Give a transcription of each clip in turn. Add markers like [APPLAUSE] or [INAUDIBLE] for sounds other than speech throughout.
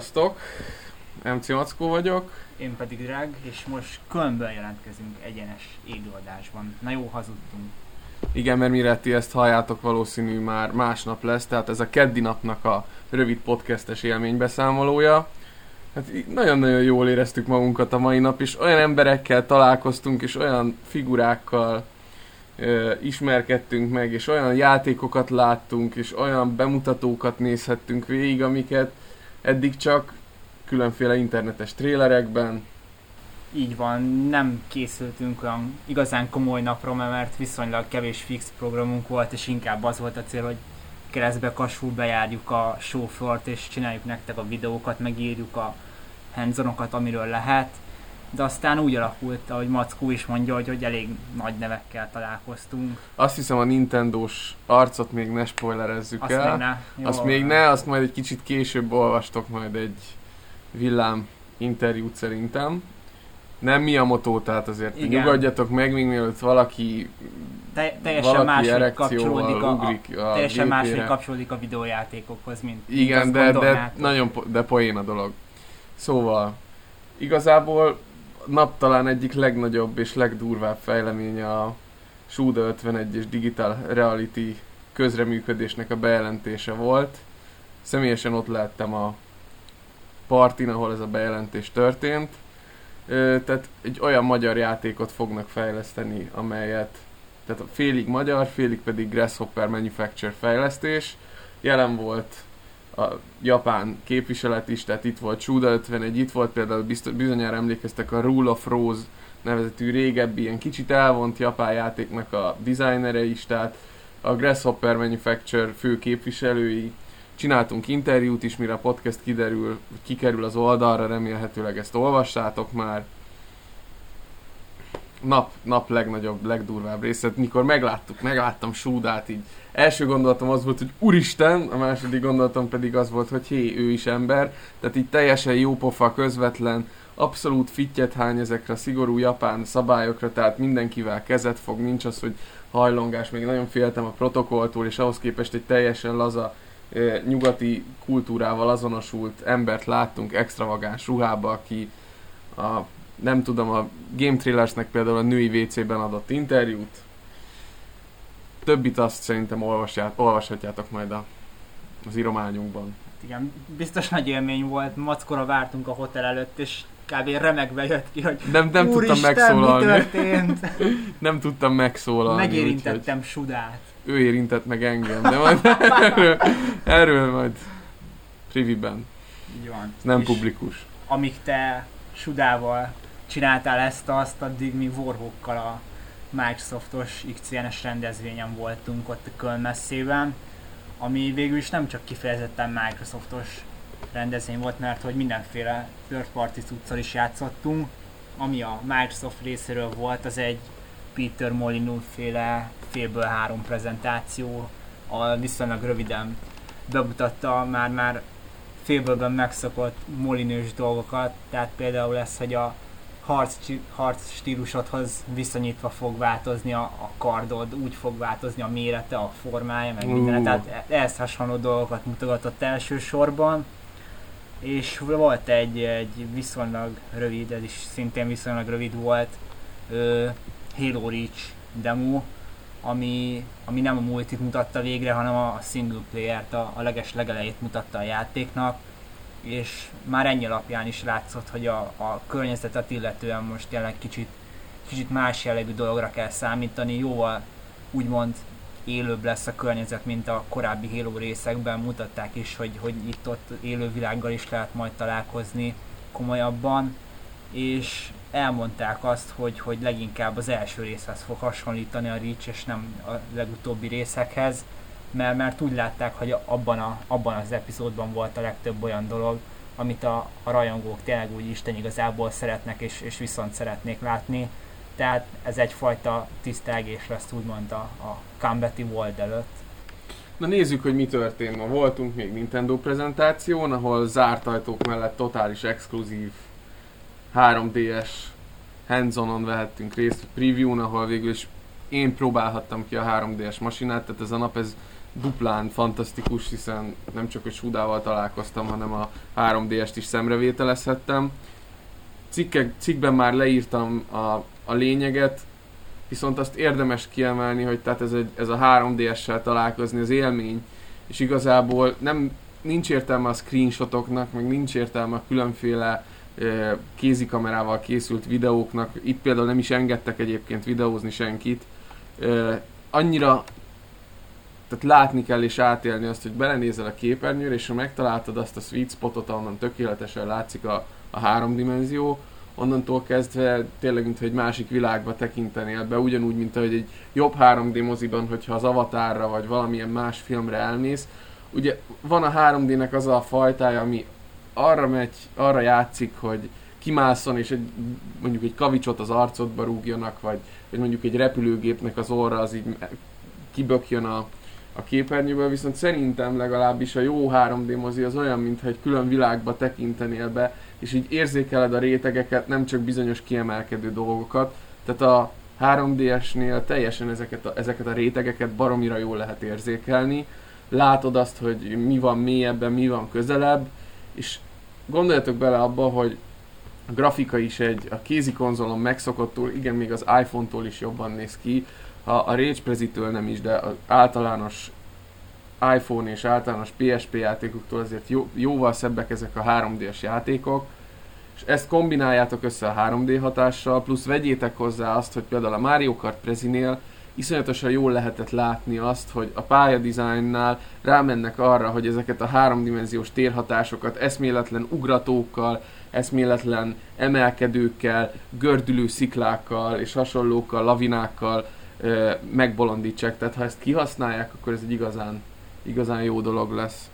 Sziasztok! MC vagyok. Én pedig Drag, és most Kölnből jelentkezünk egyenes élőadásban. Na jó, hazudtunk. Igen, mert mire ti ezt halljátok, valószínű már másnap lesz, tehát ez a keddi napnak a rövid podcastes élménybeszámolója. Hát nagyon-nagyon jól éreztük magunkat a mai nap, és olyan emberekkel találkoztunk, és olyan figurákkal ö, ismerkedtünk meg, és olyan játékokat láttunk, és olyan bemutatókat nézhettünk végig, amiket eddig csak különféle internetes trélerekben. Így van, nem készültünk olyan igazán komoly napra, mert viszonylag kevés fix programunk volt, és inkább az volt a cél, hogy keresztbe kasul bejárjuk a showfloort, és csináljuk nektek a videókat, megírjuk a handzonokat, amiről lehet. De aztán úgy alakult, ahogy Mackó is mondja, hogy, hogy elég nagy nevekkel találkoztunk. Azt hiszem a Nintendo-s arcot még ne spoilerezzük Azt el. még ne. Jó, azt még ne, azt majd egy kicsit később olvastok majd egy villám interjút szerintem. Nem mi a motó, tehát azért Igen. nyugodjatok meg, még mielőtt valaki, Te, teljesen máshogy kapcsolódik a, a, ugrik a teljesen máshogy kapcsolódik a videójátékokhoz, mint mint Igen, azt de, de nagyon po- de poén a dolog. Szóval, igazából nap talán egyik legnagyobb és legdurvább fejleménye a Suda 51 és Digital Reality közreműködésnek a bejelentése volt. Személyesen ott lettem a partin, ahol ez a bejelentés történt. Tehát egy olyan magyar játékot fognak fejleszteni, amelyet tehát félig magyar, félig pedig Grasshopper Manufacture fejlesztés. Jelen volt a japán képviselet is, tehát itt volt Suda 51, itt volt például biztos, bizonyára emlékeztek a Rule of Rose nevezetű régebbi, ilyen kicsit elvont japán játéknak a designere is, tehát a Grasshopper Manufacture fő képviselői. Csináltunk interjút is, mire a podcast kiderül, kikerül az oldalra, remélhetőleg ezt olvassátok már. Nap, nap legnagyobb, legdurvább része, mikor megláttuk, megláttam Súdát így. Első gondolatom az volt, hogy úristen, a második gondolatom pedig az volt, hogy hé, ő is ember. Tehát így teljesen jó pofa, közvetlen, abszolút fittyet hány ezekre a szigorú japán szabályokra, tehát mindenkivel kezet fog, nincs az, hogy hajlongás, még nagyon féltem a protokolltól, és ahhoz képest egy teljesen laza, nyugati kultúrával azonosult embert láttunk extravagáns ruhába, aki a, nem tudom, a Game Thrillersnek például a női WC-ben adott interjút. Többit azt szerintem olvasját, olvashatjátok majd a, az írományunkban. Igen, biztos nagy élmény volt. Mackora vártunk a hotel előtt, és kb. remegve jött ki, hogy Nem, nem tudtam megszólalni. mi történt? [LAUGHS] Nem tudtam megszólalni. úgyhogy Megérintettem Sudát. Ő érintett meg engem, de majd [LAUGHS] erről, erről majd priviben. Így van. Ez nem És publikus. Amíg te Sudával csináltál ezt, azt addig mi Warhawkkal a Microsoftos XCNS rendezvényen voltunk ott a Köln messzében, ami végül is nem csak kifejezetten Microsoftos rendezvény volt, mert hogy mindenféle third party cuccal is játszottunk. Ami a Microsoft részéről volt, az egy Peter Molyneux féle félből három prezentáció, a viszonylag röviden bemutatta már már félbőlben megszokott molinős dolgokat, tehát például lesz, hogy a harc, harc stílusodhoz viszonyítva fog változni a, a kardod, úgy fog változni a mérete, a formája, meg minden, Ú. tehát e- ehhez hasonló dolgokat mutogatott elsősorban. És volt egy, egy viszonylag rövid, ez is szintén viszonylag rövid volt, ö, Halo Reach demo, ami, ami nem a multit mutatta végre, hanem a single player-t, a, a leges legelejét mutatta a játéknak, és már ennyi alapján is látszott, hogy a, a környezetet illetően most tényleg kicsit, kicsit más jellegű dologra kell számítani, jóval úgymond élőbb lesz a környezet, mint a korábbi Halo részekben. Mutatták is, hogy, hogy itt-ott élővilággal is lehet majd találkozni komolyabban, és elmondták azt, hogy, hogy leginkább az első részhez fog hasonlítani a Reach, és nem a legutóbbi részekhez, mert, mert úgy látták, hogy abban, a, abban az epizódban volt a legtöbb olyan dolog, amit a, a rajongók tényleg úgy Isten igazából szeretnek, és, és viszont szeretnék látni. Tehát ez egyfajta tisztelgés lesz úgymond a, a Combat World előtt. Na nézzük, hogy mi történt ma. Voltunk még Nintendo prezentáción, ahol zárt ajtók mellett totális exkluzív 3DS hands-on vehettünk részt a preview-n, ahol végül is én próbálhattam ki a 3D-es masinát, tehát ez a nap ez duplán fantasztikus, hiszen nem csak a Sudával találkoztam, hanem a 3D-est is szemrevételezhettem. Cikkek, cikkben már leírtam a, a lényeget, viszont azt érdemes kiemelni, hogy tehát ez, egy, ez a 3D-essel találkozni az élmény, és igazából nem, nincs értelme a screenshotoknak, meg nincs értelme a különféle e, kézikamerával készült videóknak. Itt például nem is engedtek egyébként videózni senkit. E, annyira tehát látni kell és átélni azt, hogy belenézel a képernyőre, és ha megtaláltad azt a sweet spotot, ahonnan tökéletesen látszik a, a három dimenzió, onnantól kezdve tényleg, mintha egy másik világba tekintenél be, ugyanúgy, mint ahogy egy jobb 3D moziban, hogyha az Avatarra vagy valamilyen más filmre elmész, ugye van a 3D-nek az a fajtája, ami arra megy, arra játszik, hogy kimászon és egy, mondjuk egy kavicsot az arcodba rúgjanak, vagy, vagy mondjuk egy repülőgépnek az orra az így kibökjön a, a képernyőből, viszont szerintem legalábbis a jó 3D mozi az olyan, mintha egy külön világba tekintenél be, és így érzékeled a rétegeket, nem csak bizonyos kiemelkedő dolgokat. Tehát a 3DS-nél teljesen ezeket a, ezeket a rétegeket baromira jól lehet érzékelni. Látod azt, hogy mi van mélyebben, mi van közelebb, és gondoljatok bele abba, hogy a grafika is egy a kézi konzolon megszokottól, igen, még az iPhone-tól is jobban néz ki, ha a Rage Prezi-től nem is, de az általános iPhone és általános PSP játékoktól azért jó, jóval szebbek ezek a 3D-es játékok, és ezt kombináljátok össze a 3D hatással, plusz vegyétek hozzá azt, hogy például a Mario Kart Prezinél iszonyatosan jól lehetett látni azt, hogy a pályadizájnnál rámennek arra, hogy ezeket a háromdimenziós térhatásokat eszméletlen ugratókkal, eszméletlen emelkedőkkel, gördülő sziklákkal és hasonlókkal, lavinákkal megbolondítsák. Tehát ha ezt kihasználják, akkor ez egy igazán, igazán jó dolog lesz.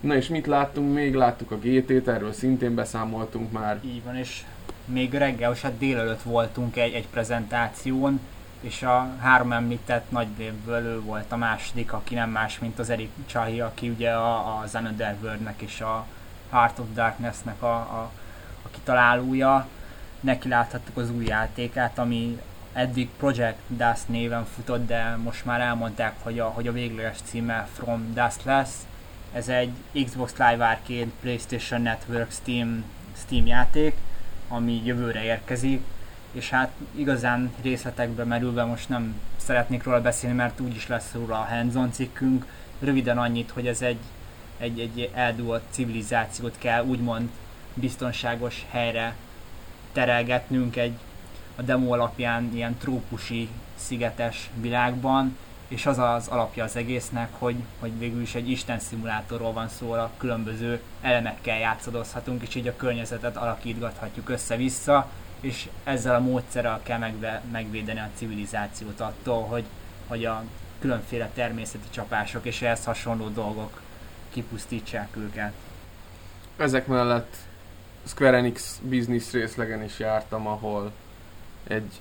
Na és mit láttunk még? Láttuk a GT-t, erről szintén beszámoltunk már. Így van, és még reggel, és hát délelőtt voltunk egy, egy prezentáción, és a három említett nagy dévből ő volt a második, aki nem más, mint az Eric Csahi, aki ugye a, a Zen nek és a Heart of Darkness-nek a, a, a kitalálója. Neki láthattuk az új játékát, ami eddig Project Dust néven futott, de most már elmondták, hogy a, hogy a végleges címe From Dust lesz. Ez egy Xbox Live Arcade, PlayStation Network, Steam, Steam játék, ami jövőre érkezik, és hát igazán részletekbe merülve most nem szeretnék róla beszélni, mert úgyis lesz róla a hands cikkünk. Röviden annyit, hogy ez egy, egy, egy eldúlt civilizációt kell úgymond biztonságos helyre terelgetnünk egy a demo alapján ilyen trópusi szigetes világban, és az az alapja az egésznek, hogy, hogy végül is egy Isten szimulátorról van szó, a különböző elemekkel játszadozhatunk, és így a környezetet alakítgathatjuk össze-vissza, és ezzel a módszerrel kell megve, megvédeni a civilizációt attól, hogy, hogy a különféle természeti csapások és ehhez hasonló dolgok kipusztítsák őket. Ezek mellett Square Enix business részlegen is jártam, ahol egy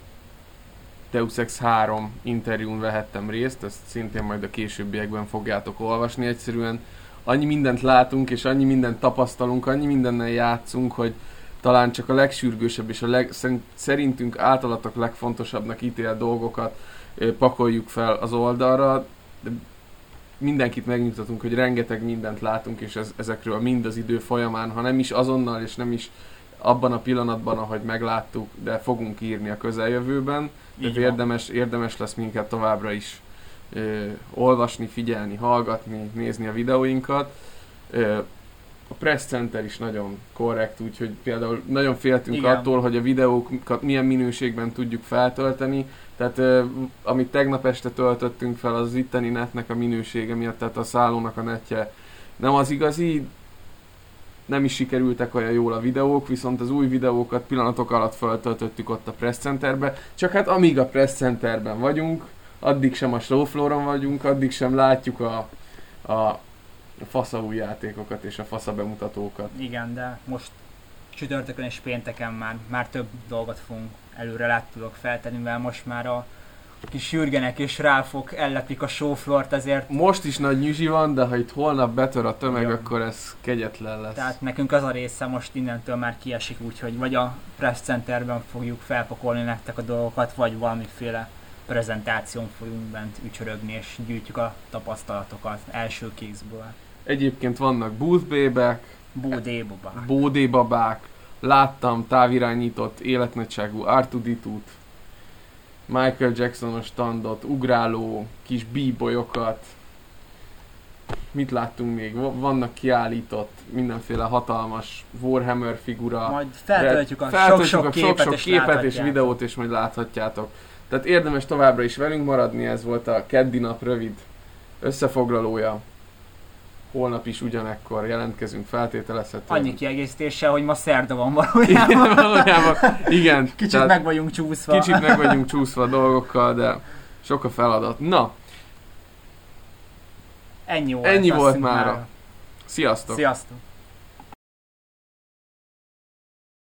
Deus Ex 3 interjún vehettem részt, ezt szintén majd a későbbiekben fogjátok olvasni. Egyszerűen annyi mindent látunk, és annyi mindent tapasztalunk, annyi mindennel játszunk, hogy talán csak a legsürgősebb és a leg, szerintünk általatok legfontosabbnak ítél dolgokat pakoljuk fel az oldalra, de mindenkit megnyugtatunk, hogy rengeteg mindent látunk, és ez, ezekről mind az idő folyamán, ha nem is azonnal, és nem is abban a pillanatban, ahogy megláttuk, de fogunk írni a közeljövőben. Tehát érdemes, érdemes lesz minket továbbra is ö, olvasni, figyelni, hallgatni, nézni a videóinkat. Ö, a Press Center is nagyon korrekt, úgyhogy például nagyon féltünk Igen. attól, hogy a videókat milyen minőségben tudjuk feltölteni, tehát ö, amit tegnap este töltöttünk fel, az itteni netnek a minősége miatt, tehát a szállónak a netje nem az igazi, nem is sikerültek olyan jól a videók, viszont az új videókat pillanatok alatt feltöltöttük ott a Press Centerbe, csak hát amíg a Press Centerben vagyunk, addig sem a showflooron vagyunk, addig sem látjuk a, a fasza új játékokat és a fasza bemutatókat. Igen, de most csütörtökön és pénteken már, már több dolgot fogunk előre láttuk feltenni, mert most már a kis sürgenek és ráfog, ellepik a showfloort, ezért... Most is nagy nyüzsi van, de ha itt holnap betör a tömeg, Igen. akkor ez kegyetlen lesz. Tehát nekünk az a része most innentől már kiesik, úgyhogy vagy a press centerben fogjuk felpakolni nektek a dolgokat, vagy valamiféle prezentáción folyunk bent ücsörögni, és gyűjtjük a tapasztalatokat első kézből. Egyébként vannak boothbébek, Bódébobák. bódébabák, láttam távirányított életnagyságú Artuditút, Michael Jacksonos standot, ugráló kis bíbolyokat, mit láttunk még? Va- Vannak kiállított mindenféle hatalmas Warhammer figura. Majd feltöltjük a sok-sok a képet, sok-sok és, képet és láthatjátok. videót, és majd láthatjátok. Tehát érdemes továbbra is velünk maradni, ez volt a keddi nap rövid összefoglalója. Holnap is ugyanekkor jelentkezünk feltételezhetően. Annyi kiegészítéssel, hogy ma szerda van Igen, valójában. valójában, igen. [LAUGHS] Kicsit tehát meg vagyunk csúszva. kicsit meg vagyunk csúszva a dolgokkal, de sok a feladat. Na, Ennyi volt. Ennyi volt mára. sziasztok! Sziasztok.